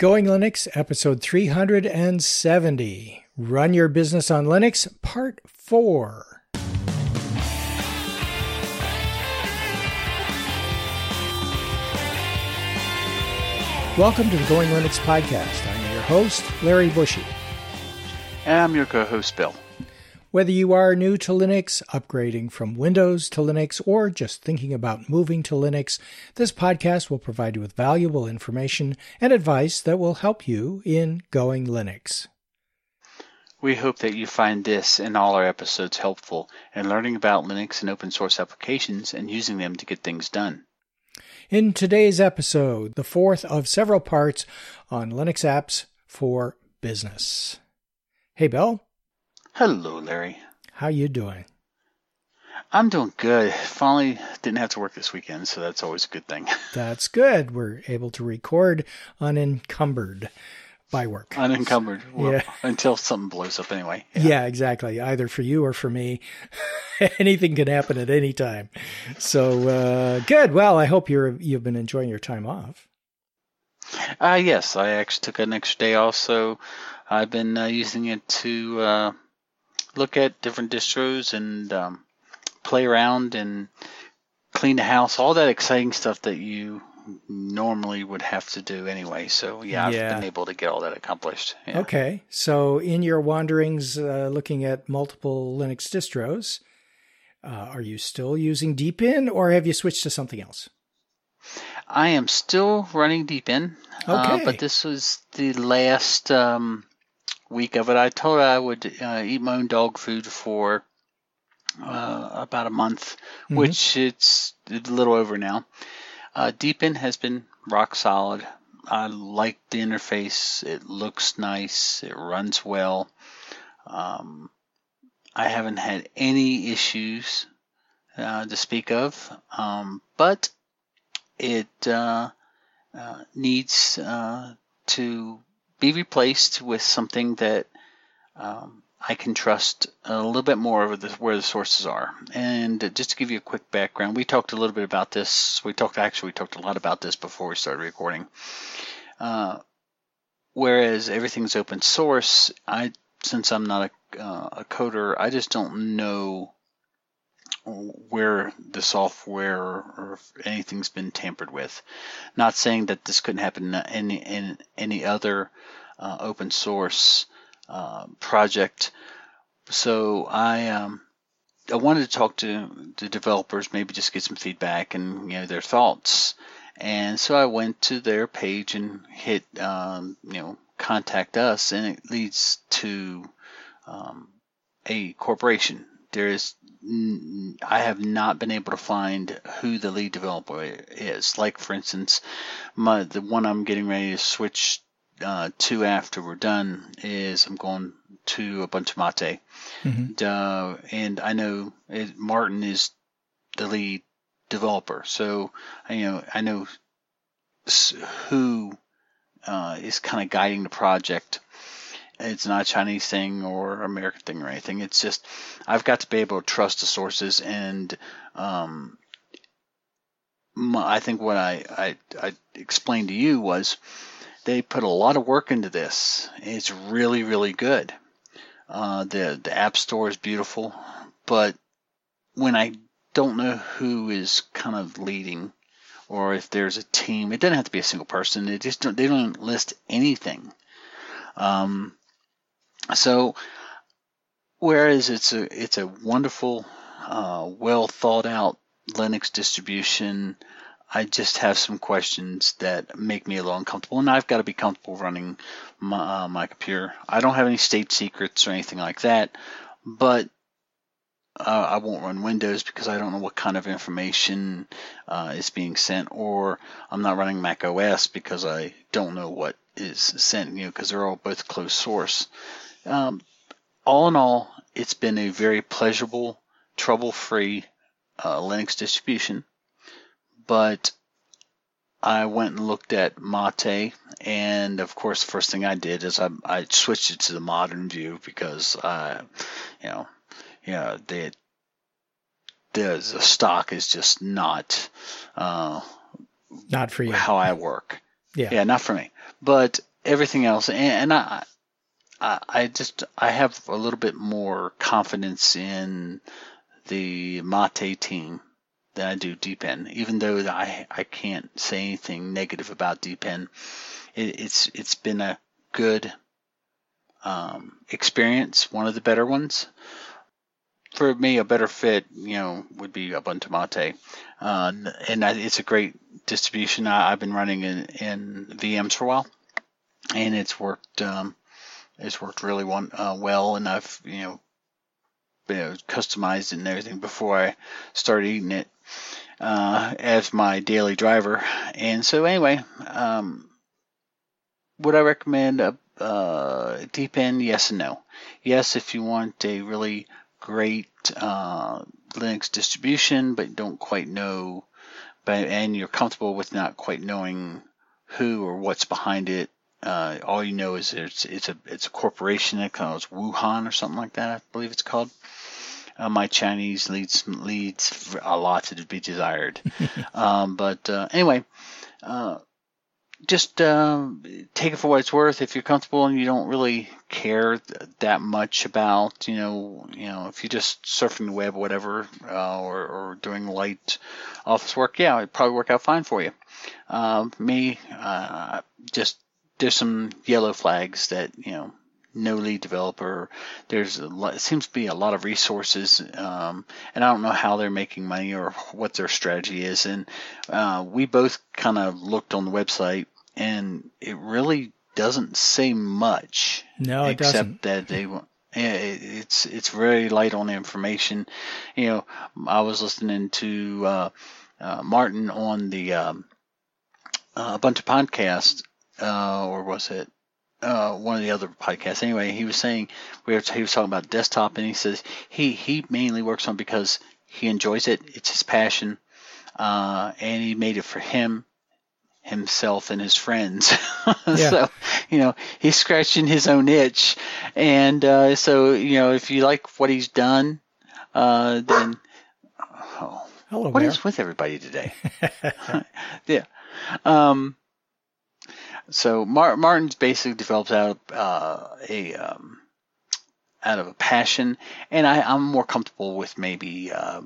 Going Linux, episode 370. Run Your Business on Linux, part 4. Welcome to the Going Linux podcast. I'm your host, Larry Bouchard. And I'm your co host, Bill. Whether you are new to Linux, upgrading from Windows to Linux, or just thinking about moving to Linux, this podcast will provide you with valuable information and advice that will help you in going Linux. We hope that you find this and all our episodes helpful in learning about Linux and open source applications and using them to get things done. In today's episode, the fourth of several parts on Linux apps for business. Hey, Bill. Hello, Larry. How you doing? I'm doing good. Finally didn't have to work this weekend, so that's always a good thing. That's good. We're able to record unencumbered by work. Unencumbered. Well, yeah. Until something blows up anyway. Yeah. yeah, exactly. Either for you or for me. Anything can happen at any time. So uh, good. Well, I hope you're you've been enjoying your time off. Uh yes, I actually took an extra day also. I've been uh, using it to uh, look at different distros and um, play around and clean the house, all that exciting stuff that you normally would have to do anyway. So yeah, I've yeah. been able to get all that accomplished. Yeah. Okay, so in your wanderings, uh, looking at multiple Linux distros, uh, are you still using Deepin, or have you switched to something else? I am still running Deepin, okay. Uh, but this was the last um, week of it. I told her I would uh, eat my own dog food for uh, about a month, mm-hmm. which it's a little over now. Uh, Deepin has been rock solid. I like the interface. It looks nice. It runs well. Um, I haven't had any issues uh, to speak of, um, but it uh, uh, needs uh, to be replaced with something that um, I can trust a little bit more of the, where the sources are. And just to give you a quick background, we talked a little bit about this. We talked actually we talked a lot about this before we started recording. Uh, whereas everything's open source, I since I'm not a, uh, a coder, I just don't know where the software or anything's been tampered with. Not saying that this couldn't happen in any, in any other uh, open source uh, project. So I um, I wanted to talk to the developers, maybe just get some feedback and you know their thoughts. And so I went to their page and hit um, you know contact us, and it leads to um, a corporation. There is I have not been able to find who the lead developer is. Like for instance, my the one I'm getting ready to switch uh, to after we're done is I'm going to Ubuntu Mate, mm-hmm. and, uh, and I know it, Martin is the lead developer, so you know I know who uh, is kind of guiding the project. It's not a Chinese thing or American thing or anything. It's just I've got to be able to trust the sources, and um, my, I think what I, I, I explained to you was they put a lot of work into this. It's really, really good. Uh, the the app store is beautiful, but when I don't know who is kind of leading, or if there's a team, it doesn't have to be a single person. They just don't, they don't list anything. Um, so whereas it's a it's a wonderful, uh, well thought out Linux distribution. I just have some questions that make me a little uncomfortable, and I've got to be comfortable running my, uh, my computer. I don't have any state secrets or anything like that, but uh, I won't run Windows because I don't know what kind of information uh, is being sent, or I'm not running Mac OS because I don't know what is sent, you know, because they're all both closed source. Um, all in all, it's been a very pleasurable, trouble-free uh, Linux distribution but I went and looked at Mate, and of course, the first thing I did is I, I switched it to the modern view because I, you know, yeah, the the stock is just not uh, not for you how I work. Yeah, yeah, not for me. But everything else, and, and I, I, I just I have a little bit more confidence in the Mate team than I do Deepin. Even though I I can't say anything negative about Deepin, it, it's it's been a good um, experience, one of the better ones. For me, a better fit, you know, would be Ubuntu Mate, uh, and it's a great distribution. I, have been running in, in VMs for a while, and it's worked. Um, it's worked really one, uh, well, and I've you know, been customized and everything before I started eating it uh, as my daily driver. And so anyway, um, would I recommend a uh, end? Yes and no. Yes, if you want a really great uh, Linux distribution, but don't quite know, but and you're comfortable with not quite knowing who or what's behind it. Uh, all you know is it's it's a it's a corporation that calls Wuhan or something like that. I believe it's called. Uh, my Chinese leads leads a lot to be desired. um, but uh, anyway, uh, just um, take it for what it's worth. If you're comfortable and you don't really care that much about, you know, you know, if you're just surfing the web, or whatever, uh, or, or doing light office work, yeah, it'd probably work out fine for you. Um, me, uh, just there's some yellow flags that you know no lead developer. There's a lot, it seems to be a lot of resources, um, and I don't know how they're making money or what their strategy is. And uh, we both kind of looked on the website, and it really doesn't say much. No, it except doesn't. that they it's it's very light on information. You know, I was listening to uh, uh, Martin on the um, uh, Ubuntu podcast, uh, or was it uh, one of the other podcasts. Anyway, he was saying we were, he was talking about desktop, and he says he he mainly works on because he enjoys it. It's his passion, uh, and he made it for him, himself, and his friends. Yeah. so you know he's scratching his own itch, and uh, so you know if you like what he's done, uh, then. Oh, Hello what is with everybody today? yeah. Um, so Mar- Martin's basically developed out of uh, a um, out of a passion, and I, I'm more comfortable with maybe uh,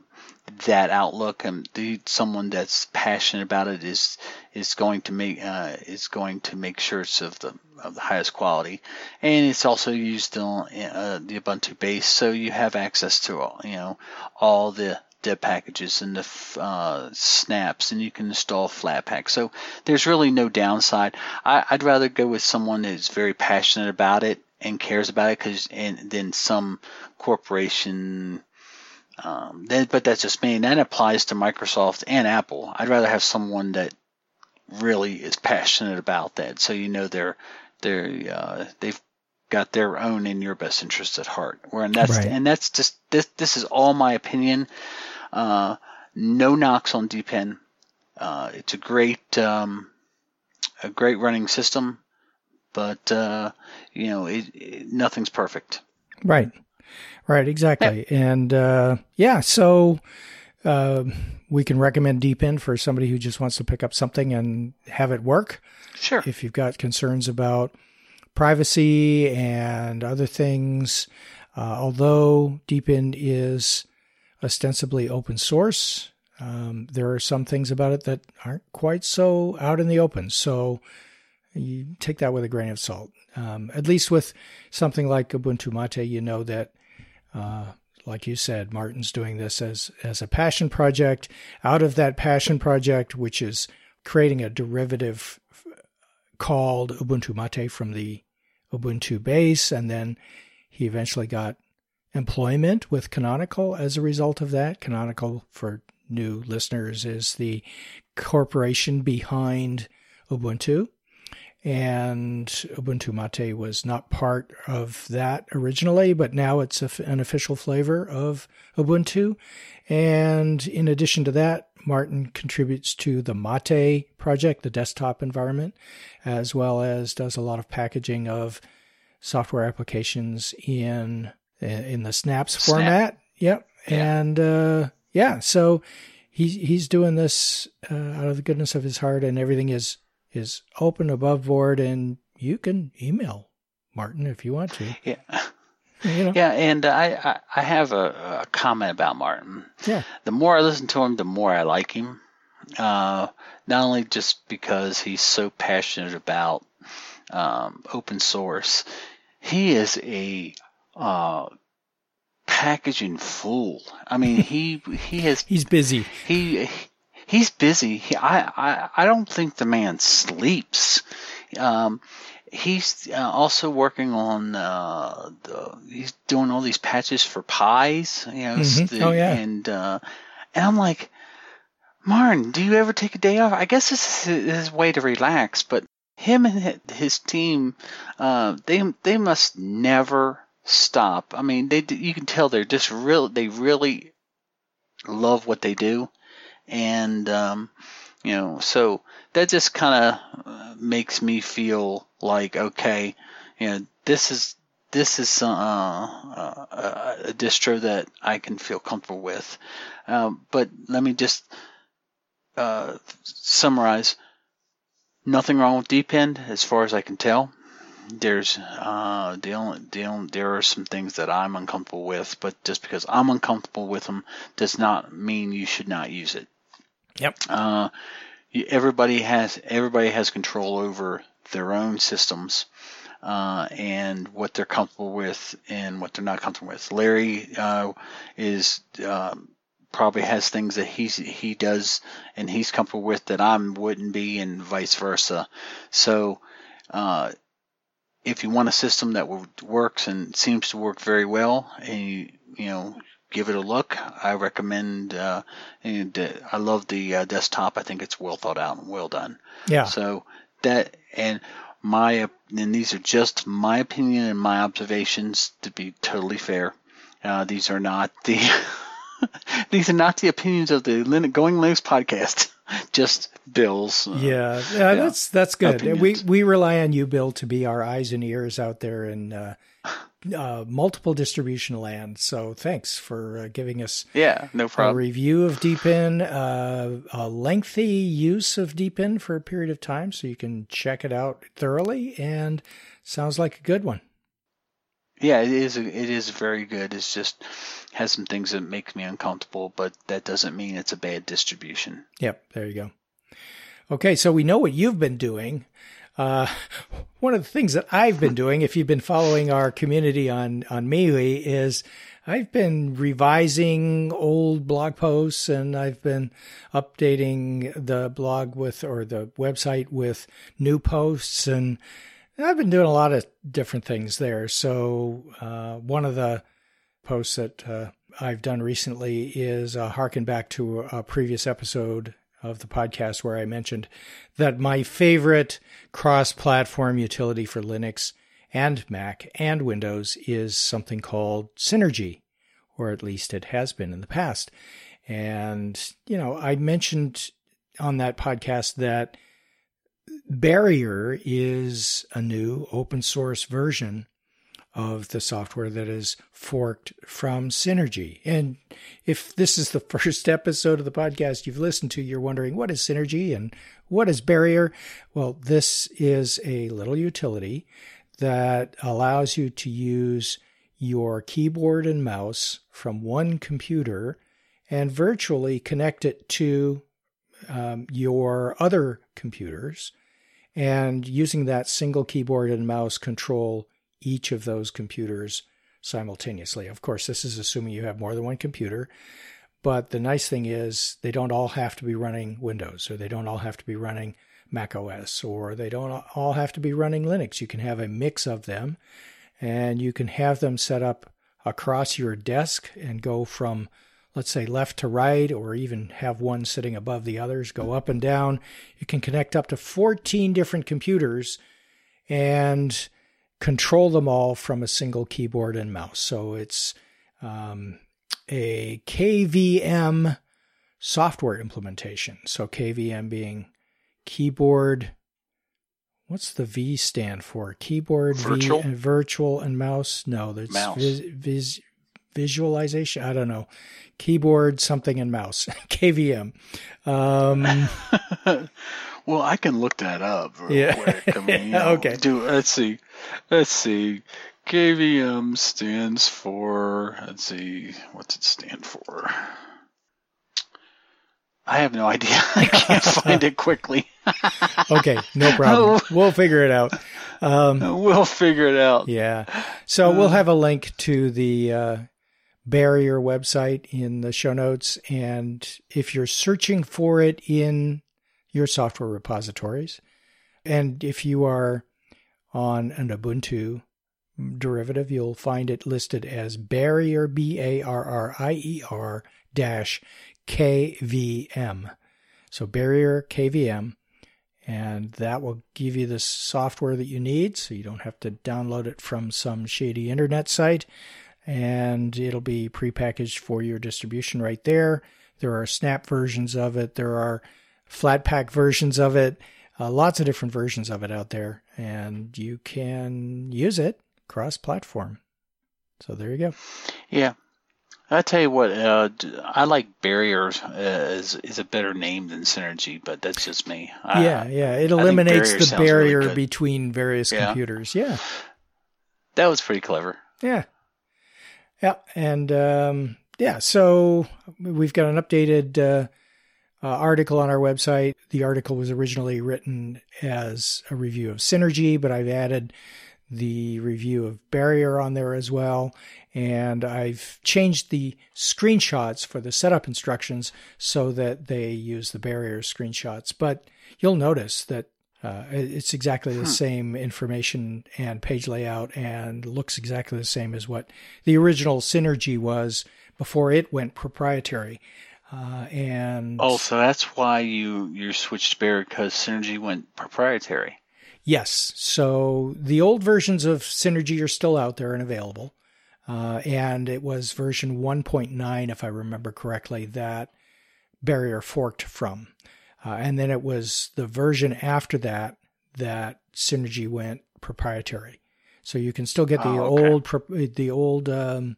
that outlook. And someone that's passionate about it is is going to make uh, is going to make sure it's of the of the highest quality, and it's also used on uh, the Ubuntu base, so you have access to all, you know all the deb packages and the uh, snaps, and you can install Flatpak. So there's really no downside. I, would rather go with someone who's very passionate about it and cares about it, because and then some corporation. Um, then, but that's just me, and that applies to Microsoft and Apple. I'd rather have someone that really is passionate about that, so you know they're they're uh, they've got their own in your best interest at heart. Where and that's right. and that's just this this is all my opinion. Uh, no knocks on Deepin. Uh, it's a great, um, a great running system, but uh, you know, it, it, nothing's perfect. Right, right, exactly, yeah. and uh, yeah, so uh, we can recommend Deepin for somebody who just wants to pick up something and have it work. Sure. If you've got concerns about privacy and other things, uh, although Deepin is ostensibly open source. Um, there are some things about it that aren't quite so out in the open. So you take that with a grain of salt. Um, at least with something like Ubuntu Mate, you know that, uh, like you said, Martin's doing this as as a passion project. Out of that passion project, which is creating a derivative called Ubuntu Mate from the Ubuntu base, and then he eventually got employment with Canonical as a result of that. Canonical, for new listeners, is the corporation behind Ubuntu. And Ubuntu Mate was not part of that originally, but now it's an official flavor of Ubuntu. And in addition to that, Martin contributes to the Mate project, the desktop environment, as well as does a lot of packaging of software applications in in the snaps Snap. format. Yep. Yeah. And uh, yeah, so he's he's doing this uh, out of the goodness of his heart, and everything is is open above board, and you can email Martin if you want to. Yeah. You know? Yeah, and I, I, I have a, a, comment about Martin. Yeah. The more I listen to him, the more I like him. Uh, not only just because he's so passionate about um, open source, he is a uh, packaging fool. I mean, he he has he's busy. He he's busy. He, I, I I don't think the man sleeps. Um, he's uh, also working on uh, the, he's doing all these patches for pies, you know. Mm-hmm. Oh yeah. And uh, and I'm like, Martin, do you ever take a day off? I guess this is his way to relax, but him and his team, uh, they they must never stop. I mean, they you can tell they're just real. They really love what they do, and um, you know, so that just kind of uh, makes me feel like okay, you know, this is this is uh, uh, a distro that I can feel comfortable with. Um, but let me just uh, summarize. Nothing wrong with Deepin as far as I can tell. There's uh, the only, the only, there are some things that I'm uncomfortable with, but just because I'm uncomfortable with them does not mean you should not use it. Yep. Uh, everybody has everybody has control over their own systems uh, and what they're comfortable with and what they're not comfortable with. Larry uh, is uh, probably has things that he's he does and he's comfortable with that I wouldn't be, and vice versa. So. If you want a system that works and seems to work very well, and you, you know give it a look. I recommend, uh, and uh, I love the uh, desktop. I think it's well thought out and well done. Yeah. So that and my and these are just my opinion and my observations to be totally fair. Uh, these are not the these are not the opinions of the Linux, Going Linux podcast. Just Bill's. Uh, yeah, yeah, that's that's good. Opinions. We we rely on you, Bill, to be our eyes and ears out there in uh, uh, multiple distribution land. So thanks for uh, giving us yeah no problem a review of Deepin, uh, a lengthy use of Deepin for a period of time, so you can check it out thoroughly. And sounds like a good one. Yeah, it is. It is very good. It's just has some things that make me uncomfortable, but that doesn't mean it's a bad distribution. Yep, there you go. Okay, so we know what you've been doing. Uh, one of the things that I've been doing, if you've been following our community on, on MeWe, is I've been revising old blog posts and I've been updating the blog with, or the website with new posts. And I've been doing a lot of different things there. So, uh, one of the posts that, uh, I've done recently is uh, harken back to a previous episode of the podcast where I mentioned that my favorite cross platform utility for Linux and Mac and Windows is something called Synergy, or at least it has been in the past. And, you know, I mentioned on that podcast that Barrier is a new open source version of the software that is forked from Synergy. And if this is the first episode of the podcast you've listened to, you're wondering what is Synergy and what is Barrier? Well, this is a little utility that allows you to use your keyboard and mouse from one computer and virtually connect it to um, your other computers. And using that single keyboard and mouse control each of those computers simultaneously. Of course, this is assuming you have more than one computer. But the nice thing is they don't all have to be running Windows or they don't all have to be running Mac OS or they don't all have to be running Linux. You can have a mix of them and you can have them set up across your desk and go from let's say left to right or even have one sitting above the others go up and down you can connect up to 14 different computers and control them all from a single keyboard and mouse. So it's um, a KVM software implementation. So KVM being keyboard. What's the V stand for? Keyboard virtual? V and virtual and mouse. No, that's mouse. Vis, vis, visualization. I don't know. Keyboard something and mouse. KVM. Um, Well, I can look that up. yeah. Quick. I mean, you know, okay. Do let's see, let's see. KVM stands for. Let's see. What's it stand for? I have no idea. I can't find it quickly. okay, no problem. We'll figure it out. Um, we'll figure it out. Yeah. So we'll have a link to the uh, Barrier website in the show notes. And if you're searching for it in your software repositories, and if you are on an Ubuntu derivative, you'll find it listed as Barrier, B A R R I E R dash KVM. So Barrier KVM. And that will give you the software that you need so you don't have to download it from some shady internet site. And it'll be prepackaged for your distribution right there. There are snap versions of it, there are Flatpak versions of it, uh, lots of different versions of it out there. And you can use it cross platform. So there you go. Yeah, I tell you what, uh, I like barriers uh, is is a better name than synergy, but that's just me. yeah, yeah, it eliminates barrier the barrier really between various yeah. computers. Yeah, that was pretty clever. Yeah, yeah, and um, yeah, so we've got an updated uh, uh, article on our website. The article was originally written as a review of synergy, but I've added the review of barrier on there as well and I've changed the screenshots for the setup instructions so that they use the barrier screenshots. But you'll notice that uh, it's exactly the huh. same information and page layout and looks exactly the same as what the original Synergy was before it went proprietary. Uh, and oh, so that's why you you switched Barrier because Synergy went proprietary. Yes. So the old versions of Synergy are still out there and available. Uh, and it was version 1.9, if I remember correctly, that Barrier forked from. Uh, and then it was the version after that that Synergy went proprietary. So you can still get the oh, okay. old the old um,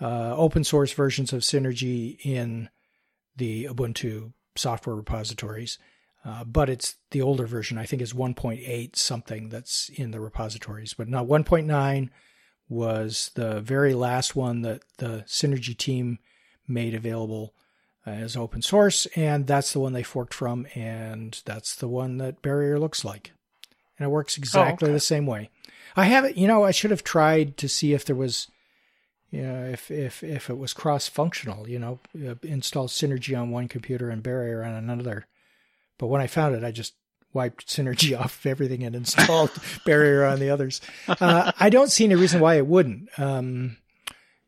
uh, open source versions of Synergy in the Ubuntu software repositories. Uh, but it's the older version. I think is 1.8 something that's in the repositories, but not 1.9 was the very last one that the Synergy team made available as open source, and that's the one they forked from, and that's the one that Barrier looks like. And it works exactly oh, okay. the same way. I haven't, you know, I should have tried to see if there was, you know, if if if it was cross functional, you know, uh, install Synergy on one computer and Barrier on another. But when I found it, I just wiped Synergy off of everything and installed Barrier on the others. Uh, I don't see any reason why it wouldn't, um,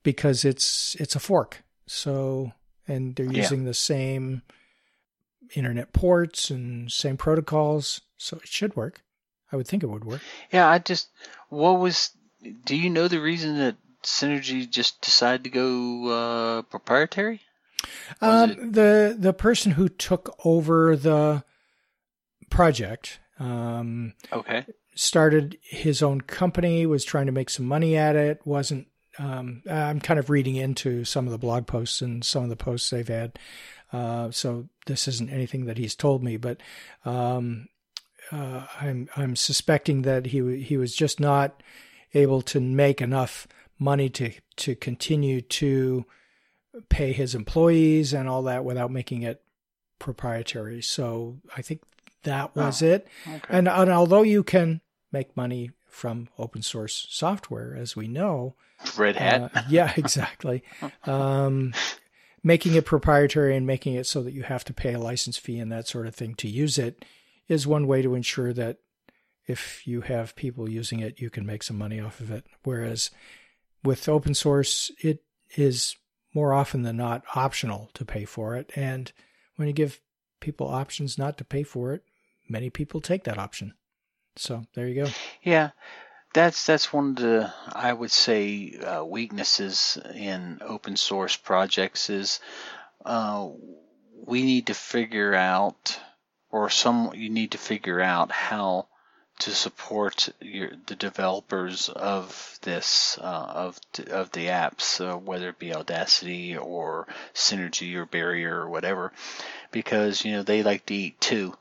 because it's it's a fork. So and they're using yeah. the same internet ports and same protocols, so it should work. I would think it would work. Yeah, I just what was? Do you know the reason that Synergy just decided to go uh, proprietary? Um, it... The the person who took over the project. Um, okay. Started his own company, was trying to make some money at it. wasn't. Um, I'm kind of reading into some of the blog posts and some of the posts they've had. Uh, so this isn't anything that he's told me, but um, uh, I'm I'm suspecting that he he was just not able to make enough money to to continue to pay his employees and all that without making it proprietary. So I think that was oh, it. Okay. And, and although you can make money from open source software, as we know, Red Hat. Uh, yeah, exactly. um, making it proprietary and making it so that you have to pay a license fee and that sort of thing to use it is one way to ensure that if you have people using it, you can make some money off of it. Whereas with open source, it is more often than not optional to pay for it. And when you give people options not to pay for it, many people take that option. So there you go. Yeah, that's that's one of the I would say uh, weaknesses in open source projects is uh, we need to figure out, or some you need to figure out how to support your, the developers of this uh, of of the apps, uh, whether it be Audacity or Synergy or Barrier or whatever, because you know they like to eat too.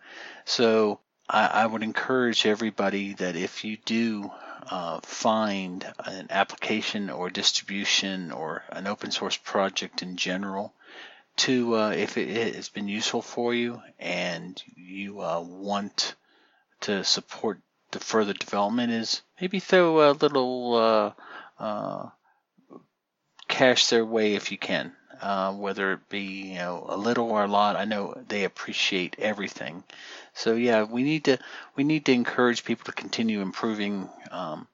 So I, I would encourage everybody that if you do uh, find an application or distribution or an open source project in general to uh, if it has been useful for you and you uh, want to support the further development is maybe throw a little uh, uh, cash their way if you can uh, whether it be you know a little or a lot I know they appreciate everything so yeah we need to we need to encourage people to continue improving um,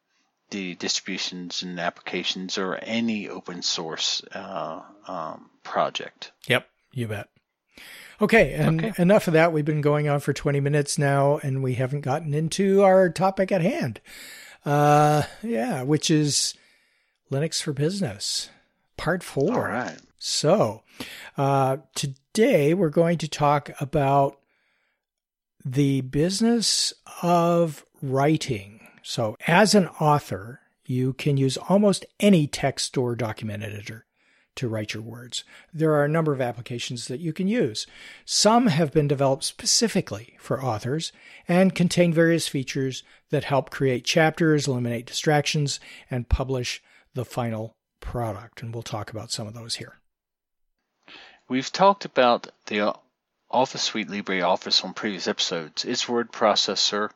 the distributions and applications or any open source uh, um, project. Yep, you bet. Okay, and okay. enough of that. We've been going on for 20 minutes now, and we haven't gotten into our topic at hand. Uh, yeah, which is Linux for Business, part four. All right. So, uh, today we're going to talk about the business of writing so, as an author, you can use almost any text or document editor to write your words. There are a number of applications that you can use. Some have been developed specifically for authors and contain various features that help create chapters, eliminate distractions, and publish the final product. And we'll talk about some of those here. We've talked about the Office Suite LibreOffice on previous episodes. Its word processor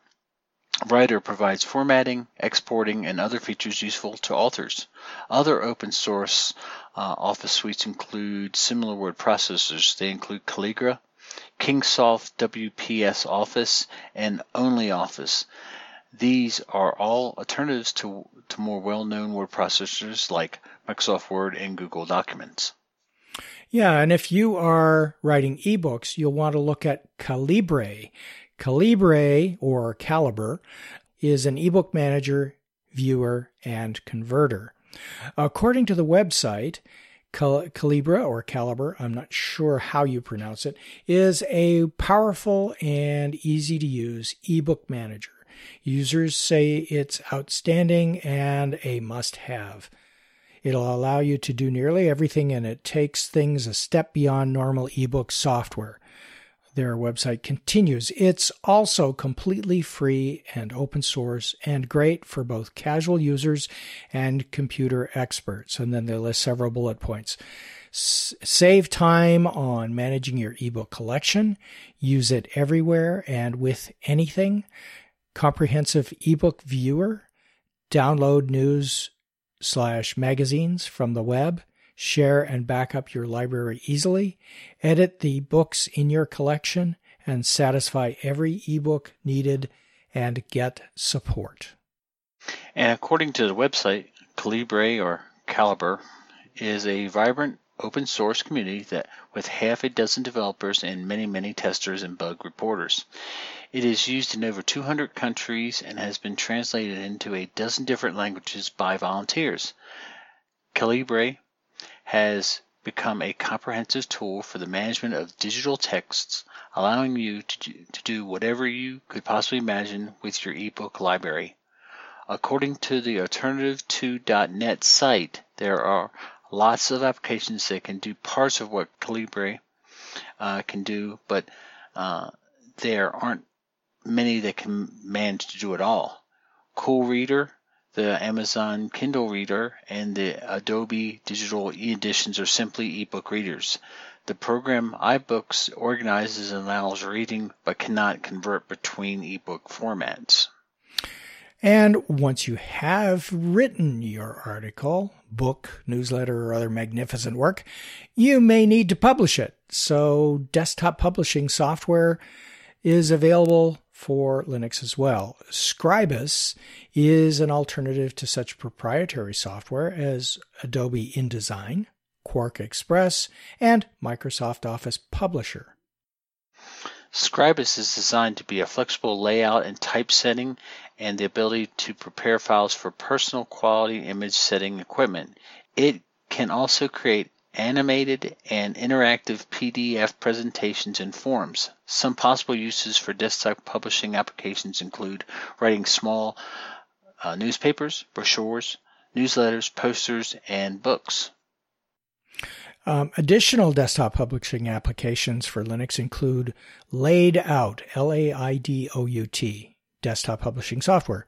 Writer provides formatting, exporting, and other features useful to authors. Other open source uh, Office suites include similar word processors. They include Calligra, Kingsoft WPS Office, and OnlyOffice. These are all alternatives to, to more well known word processors like Microsoft Word and Google Documents. Yeah, and if you are writing ebooks, you'll want to look at Calibre. Calibre or Calibre is an ebook manager, viewer, and converter. According to the website, Calibre or Calibre, I'm not sure how you pronounce it, is a powerful and easy to use ebook manager. Users say it's outstanding and a must have. It'll allow you to do nearly everything and it takes things a step beyond normal ebook software. Their website continues. It's also completely free and open source and great for both casual users and computer experts. And then they list several bullet points. Save time on managing your ebook collection. Use it everywhere and with anything. Comprehensive ebook viewer. Download news slash magazines from the web share and back up your library easily, edit the books in your collection, and satisfy every ebook needed and get support. And according to the website, Calibre or Calibre is a vibrant open source community that with half a dozen developers and many, many testers and bug reporters. It is used in over 200 countries and has been translated into a dozen different languages by volunteers. Calibre has become a comprehensive tool for the management of digital texts, allowing you to, to do whatever you could possibly imagine with your ebook library. According to the alternativeto.net site, there are lots of applications that can do parts of what Calibre uh, can do, but uh, there aren't many that can manage to do it all. Cool Reader the Amazon Kindle Reader and the Adobe Digital e-editions are simply ebook readers. The program iBooks organizes and allows reading but cannot convert between ebook formats. And once you have written your article, book, newsletter, or other magnificent work, you may need to publish it. So, desktop publishing software is available for Linux as well. Scribus is an alternative to such proprietary software as Adobe InDesign, QuarkXPress, and Microsoft Office Publisher. Scribus is designed to be a flexible layout and typesetting and the ability to prepare files for personal quality image setting equipment. It can also create animated and interactive PDF presentations and forms. Some possible uses for desktop publishing applications include writing small uh, newspapers, brochures, newsletters, posters, and books. Um, additional desktop publishing applications for Linux include Laidout, L A I D O U T, desktop publishing software,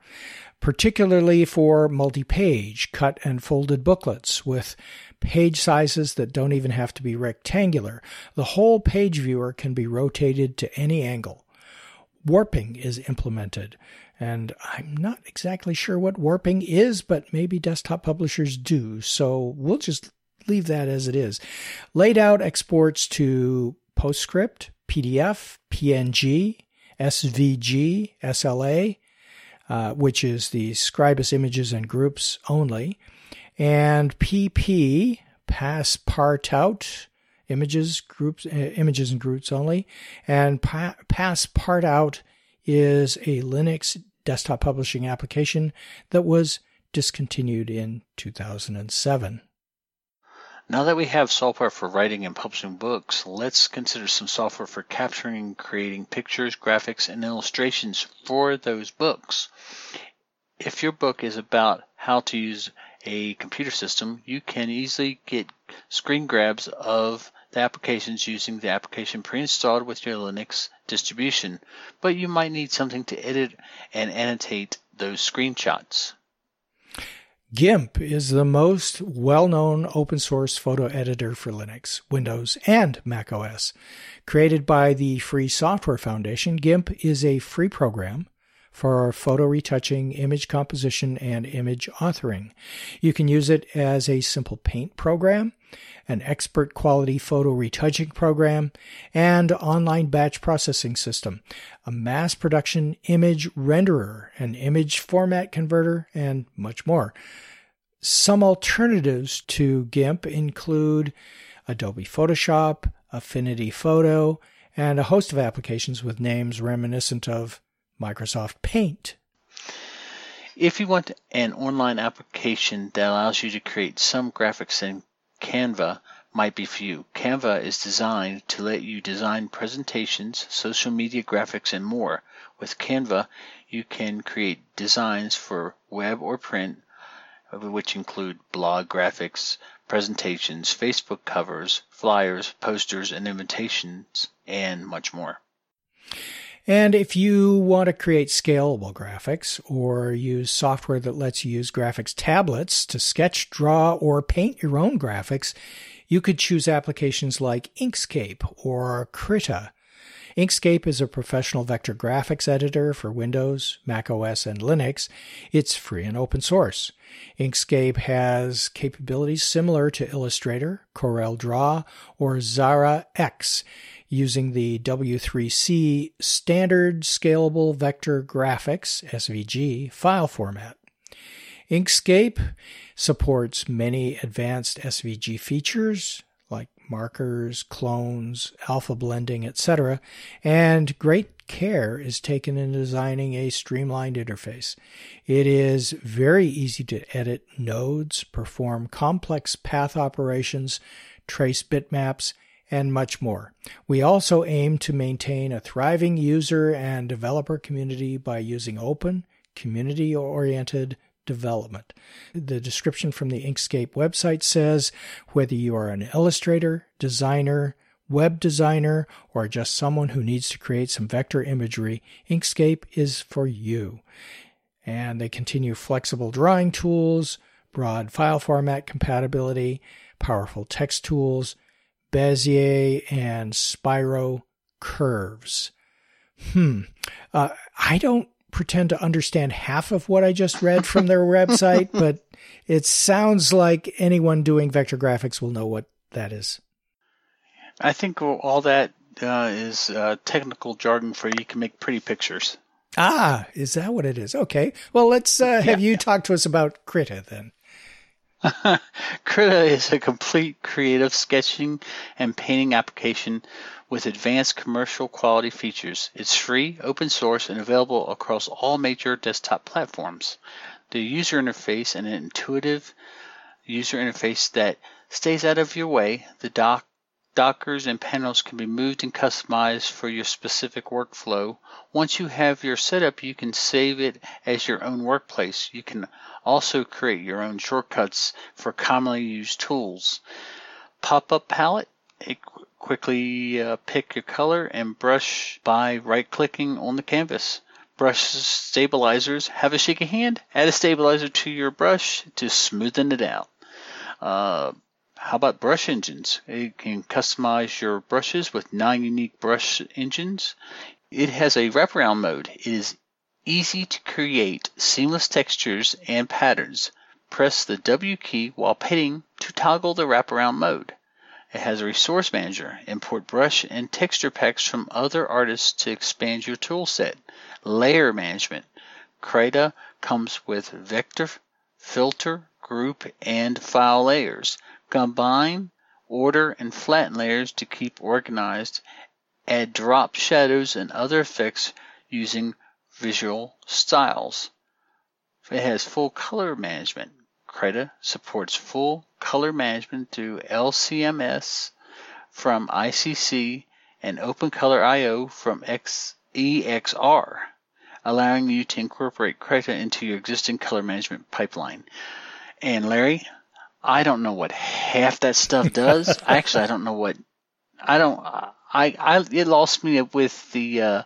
particularly for multi page, cut and folded booklets with page sizes that don't even have to be rectangular. The whole page viewer can be rotated to any angle. Warping is implemented. And I'm not exactly sure what warping is, but maybe desktop publishers do. So we'll just leave that as it is. Laidout exports to PostScript, PDF, PNG, SVG, SLA, uh, which is the Scribus images and groups only, and PP, Passepartout, images, groups, uh, images and groups only, and pa- Passepartout is a Linux desktop publishing application that was discontinued in 2007. Now that we have software for writing and publishing books, let's consider some software for capturing and creating pictures, graphics, and illustrations for those books. If your book is about how to use a computer system, you can easily get screen grabs of the applications using the application pre-installed with your Linux distribution, but you might need something to edit and annotate those screenshots. GIMP is the most well known open source photo editor for Linux, Windows, and Mac OS. Created by the Free Software Foundation, GIMP is a free program for photo retouching, image composition, and image authoring. You can use it as a simple paint program, an expert quality photo retouching program, and online batch processing system, a mass production image renderer, an image format converter, and much more. Some alternatives to GIMP include Adobe Photoshop, Affinity Photo, and a host of applications with names reminiscent of Microsoft Paint. If you want an online application that allows you to create some graphics in Canva might be for you. Canva is designed to let you design presentations, social media graphics, and more. With Canva, you can create designs for web or print, which include blog graphics, presentations, Facebook covers, flyers, posters, and invitations, and much more. And if you want to create scalable graphics or use software that lets you use graphics tablets to sketch, draw, or paint your own graphics, you could choose applications like Inkscape or Krita. Inkscape is a professional vector graphics editor for Windows, Mac OS, and Linux. It's free and open source. Inkscape has capabilities similar to Illustrator, Corel Draw, or Xara X using the W3C Standard Scalable Vector Graphics SVG file format. Inkscape supports many advanced SVG features like markers, clones, alpha blending, etc., and great care is taken in designing a streamlined interface. It is very easy to edit nodes, perform complex path operations, trace bitmaps, and much more. We also aim to maintain a thriving user and developer community by using open, community oriented development. The description from the Inkscape website says whether you are an illustrator, designer, web designer, or just someone who needs to create some vector imagery, Inkscape is for you. And they continue flexible drawing tools, broad file format compatibility, powerful text tools, Bezier and Spiro curves. Hmm. Uh, I don't pretend to understand half of what I just read from their website, but it sounds like anyone doing vector graphics will know what that is. I think all that uh, is uh, technical jargon for you can make pretty pictures. Ah, is that what it is? Okay. Well, let's uh, have yeah, you yeah. talk to us about Krita then. Krita is a complete creative sketching and painting application with advanced commercial quality features. It's free, open source, and available across all major desktop platforms. The user interface and an intuitive user interface that stays out of your way, the dock Dockers and panels can be moved and customized for your specific workflow. Once you have your setup, you can save it as your own workplace. You can also create your own shortcuts for commonly used tools. pop-up palette. Quickly uh, pick your color and brush by right-clicking on the canvas. Brush stabilizers. Have a shaky hand. Add a stabilizer to your brush to smoothen it out. Uh, how about brush engines? You can customize your brushes with nine unique brush engines. It has a wraparound mode. It is easy to create seamless textures and patterns. Press the W key while painting to toggle the wraparound mode. It has a resource manager. Import brush and texture packs from other artists to expand your toolset. Layer management. Krita comes with vector, filter, group, and file layers. Combine, order, and flatten layers to keep organized. Add drop shadows and other effects using visual styles. It has full color management. Krita supports full color management through LCMS from ICC and OpenColorIO from EXR, allowing you to incorporate Krita into your existing color management pipeline. And Larry, I don't know what half that stuff does. Actually, I don't know what I don't. I I it lost me with the uh,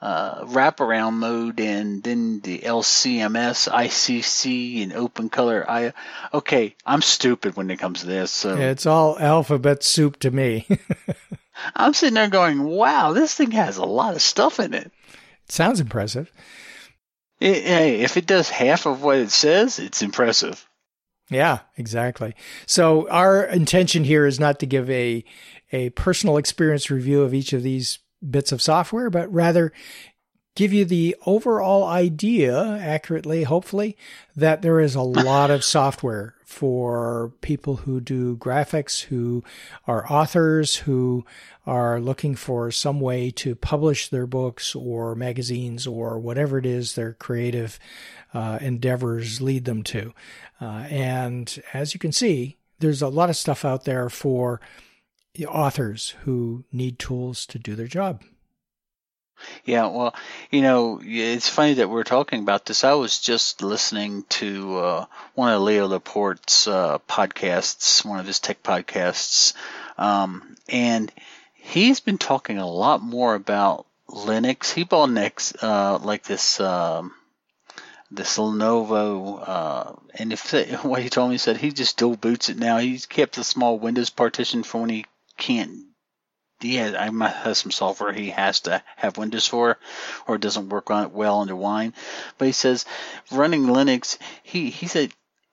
uh, wraparound mode and then the LCMS, ICC, and Open Color. I okay, I'm stupid when it comes to this. So it's all alphabet soup to me. I'm sitting there going, "Wow, this thing has a lot of stuff in it." It sounds impressive. It, hey, if it does half of what it says, it's impressive. Yeah, exactly. So our intention here is not to give a a personal experience review of each of these bits of software, but rather give you the overall idea accurately, hopefully, that there is a lot of software for people who do graphics, who are authors, who are looking for some way to publish their books or magazines or whatever it is their creative uh, endeavors lead them to. Uh, and as you can see, there's a lot of stuff out there for authors who need tools to do their job. Yeah, well, you know, it's funny that we're talking about this. I was just listening to uh, one of Leo Laporte's uh, podcasts, one of his tech podcasts, um, and he's been talking a lot more about Linux. He bought next, uh, like this. Um, this Lenovo, uh, and if what he told me he said he just dual boots it now. He's kept a small Windows partition for when he can't he has, I have some software he has to have Windows for, or it doesn't work on it well under Wine. But he says running Linux, he he said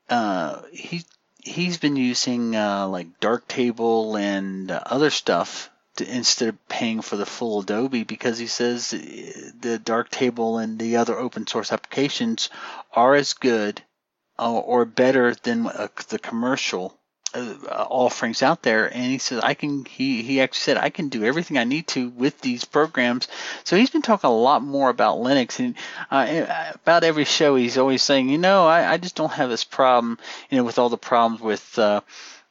uh, he he's been using uh, like Darktable and uh, other stuff instead of paying for the full Adobe because he says uh, the Darktable and the other open source applications are as good uh, or better than uh, the commercial uh, offerings out there. And he says i can he he actually said i can do everything i need to with these programs. So he's been talking a lot more about linux and uh, about every show he's always saying you know I, I just don't have this problem you know with all the problems with uh,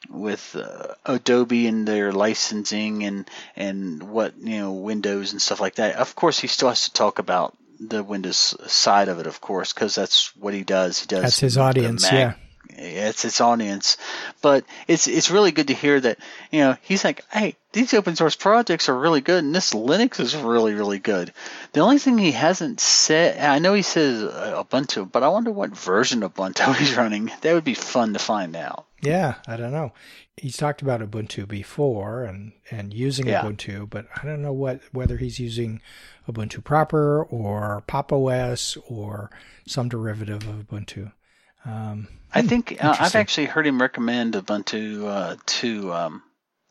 with uh, Adobe and their licensing and and what you know Windows and stuff like that. Of course, he still has to talk about the Windows side of it, of course, because that's what he does. He does. That's his audience, yeah it's its audience. But it's it's really good to hear that you know he's like, hey, these open source projects are really good, and this Linux is really really good. The only thing he hasn't said, I know he says Ubuntu, but I wonder what version of Ubuntu he's running. That would be fun to find out. Yeah, I don't know. He's talked about Ubuntu before and and using yeah. Ubuntu, but I don't know what whether he's using Ubuntu proper or Pop OS or some derivative of Ubuntu. Um, I think uh, I've actually heard him recommend Ubuntu uh, to um,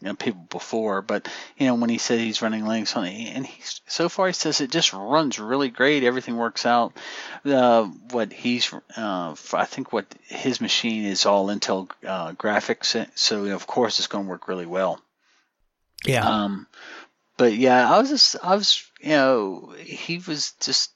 you know, people before, but you know when he said he's running Linux on it, and he's so far he says it just runs really great. Everything works out. Uh, what he's uh, I think what his machine is all Intel uh, graphics, so of course it's going to work really well. Yeah. Um, but yeah, I was just I was you know he was just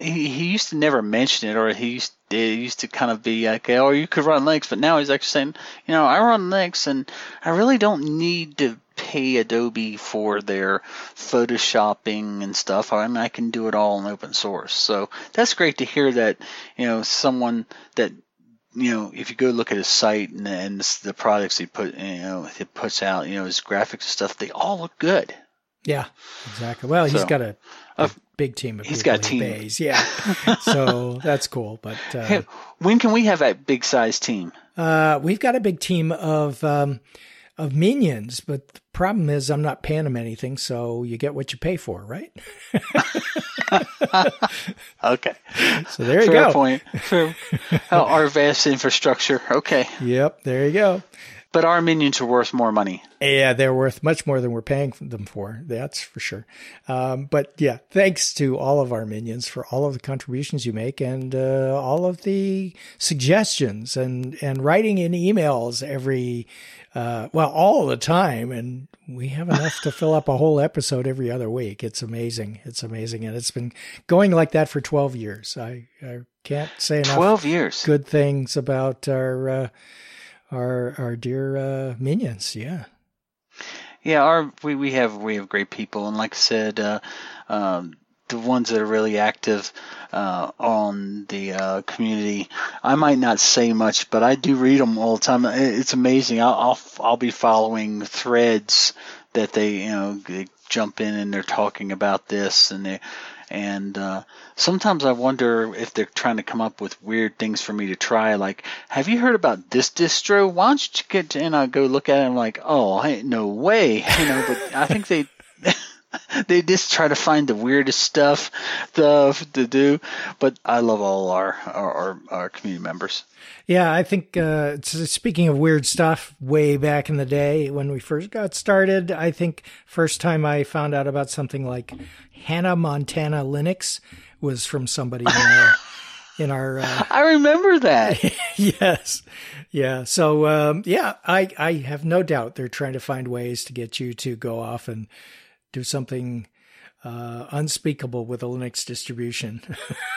he, he used to never mention it, or he used it used to kind of be like, oh, you could run Linux, but now he's actually saying, you know, I run Linux, and I really don't need to pay Adobe for their photoshopping and stuff. I mean, I can do it all in open source. So that's great to hear that, you know, someone that you know, if you go look at his site and, and the products he put, you know, he puts out, you know, his graphics and stuff, they all look good. Yeah, exactly. Well, so, he's got a, a uh, big team of he's got a team. Bays. Yeah, so that's cool. But uh, hey, when can we have that big size team? Uh, we've got a big team of um, of minions, but the problem is I'm not paying them anything, so you get what you pay for, right? okay. So there you Fair go. Point. Fair. our vast infrastructure. Okay. Yep. There you go. But our minions are worth more money. Yeah, they're worth much more than we're paying them for. That's for sure. Um, but yeah, thanks to all of our minions for all of the contributions you make and uh, all of the suggestions and and writing in emails every uh, well all the time. And we have enough to fill up a whole episode every other week. It's amazing. It's amazing, and it's been going like that for twelve years. I I can't say enough. Twelve years. Good things about our. Uh, our our dear uh, minions. Yeah. Yeah, our we, we have we have great people, and like I said, uh, um, the ones that are really active uh, on the uh, community. I might not say much, but I do read them all the time. It's amazing. I'll I'll, I'll be following threads that they you know they jump in and they're talking about this and they and uh, sometimes I wonder if they're trying to come up with weird things for me to try. Like, have you heard about this distro? Why don't you get and I go look at it. and I'm like, oh, ain't no way, you know. But I think they. they just try to find the weirdest stuff to, to do. But I love all our our, our, our community members. Yeah, I think uh, speaking of weird stuff, way back in the day when we first got started, I think first time I found out about something like Hannah Montana Linux was from somebody in our. in our uh, I remember that. yes, yeah. So um, yeah, I I have no doubt they're trying to find ways to get you to go off and do something uh, unspeakable with a Linux distribution.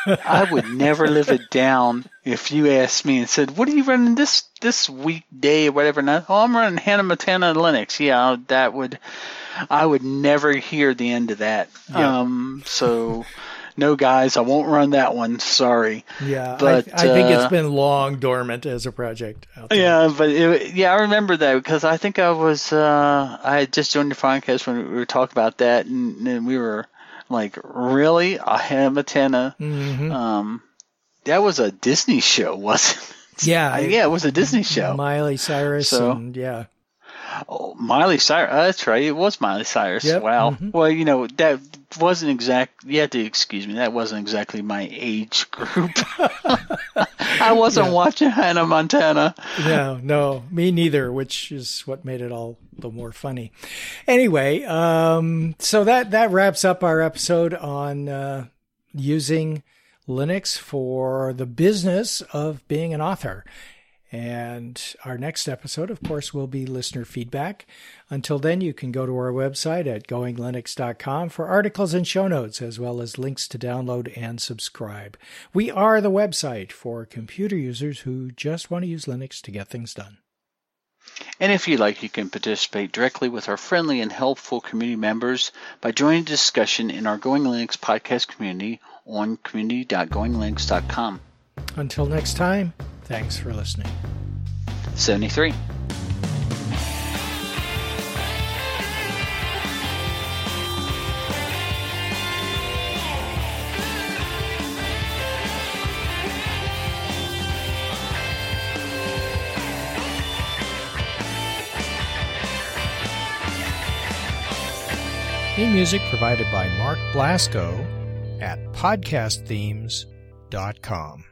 I would never live it down if you asked me and said, "What are you running this this weekday or whatever?" Now, oh, I'm running Hannah Montana Linux. Yeah, that would. I would never hear the end of that. Yeah. Um, so no, guys, I won't run that one. Sorry. Yeah, but I, I think uh, it's been long dormant as a project. Yeah, but it, yeah, I remember that because I think I was uh, I had just joined the podcast when we were talking about that, and, and we were like, really, I have a Mm-hmm. Um, that was a Disney show, wasn't it? Yeah, yeah, it was a Disney show. Miley Cyrus, so, and yeah. Oh, Miley Cyrus. Uh, that's right. It was Miley Cyrus. Yep. Wow. Mm-hmm. Well, you know that wasn't exact. You have to excuse me. That wasn't exactly my age group. I wasn't yeah. watching Hannah Montana. No, no, me neither. Which is what made it all the more funny. Anyway, um, so that that wraps up our episode on uh, using Linux for the business of being an author. And our next episode, of course, will be listener feedback. Until then, you can go to our website at goinglinux.com for articles and show notes, as well as links to download and subscribe. We are the website for computer users who just want to use Linux to get things done. And if you like, you can participate directly with our friendly and helpful community members by joining the discussion in our Going Linux podcast community on community.goinglinux.com. Until next time, Thanks for listening. 73. Theme music provided by Mark Blasco at podcastthemes.com.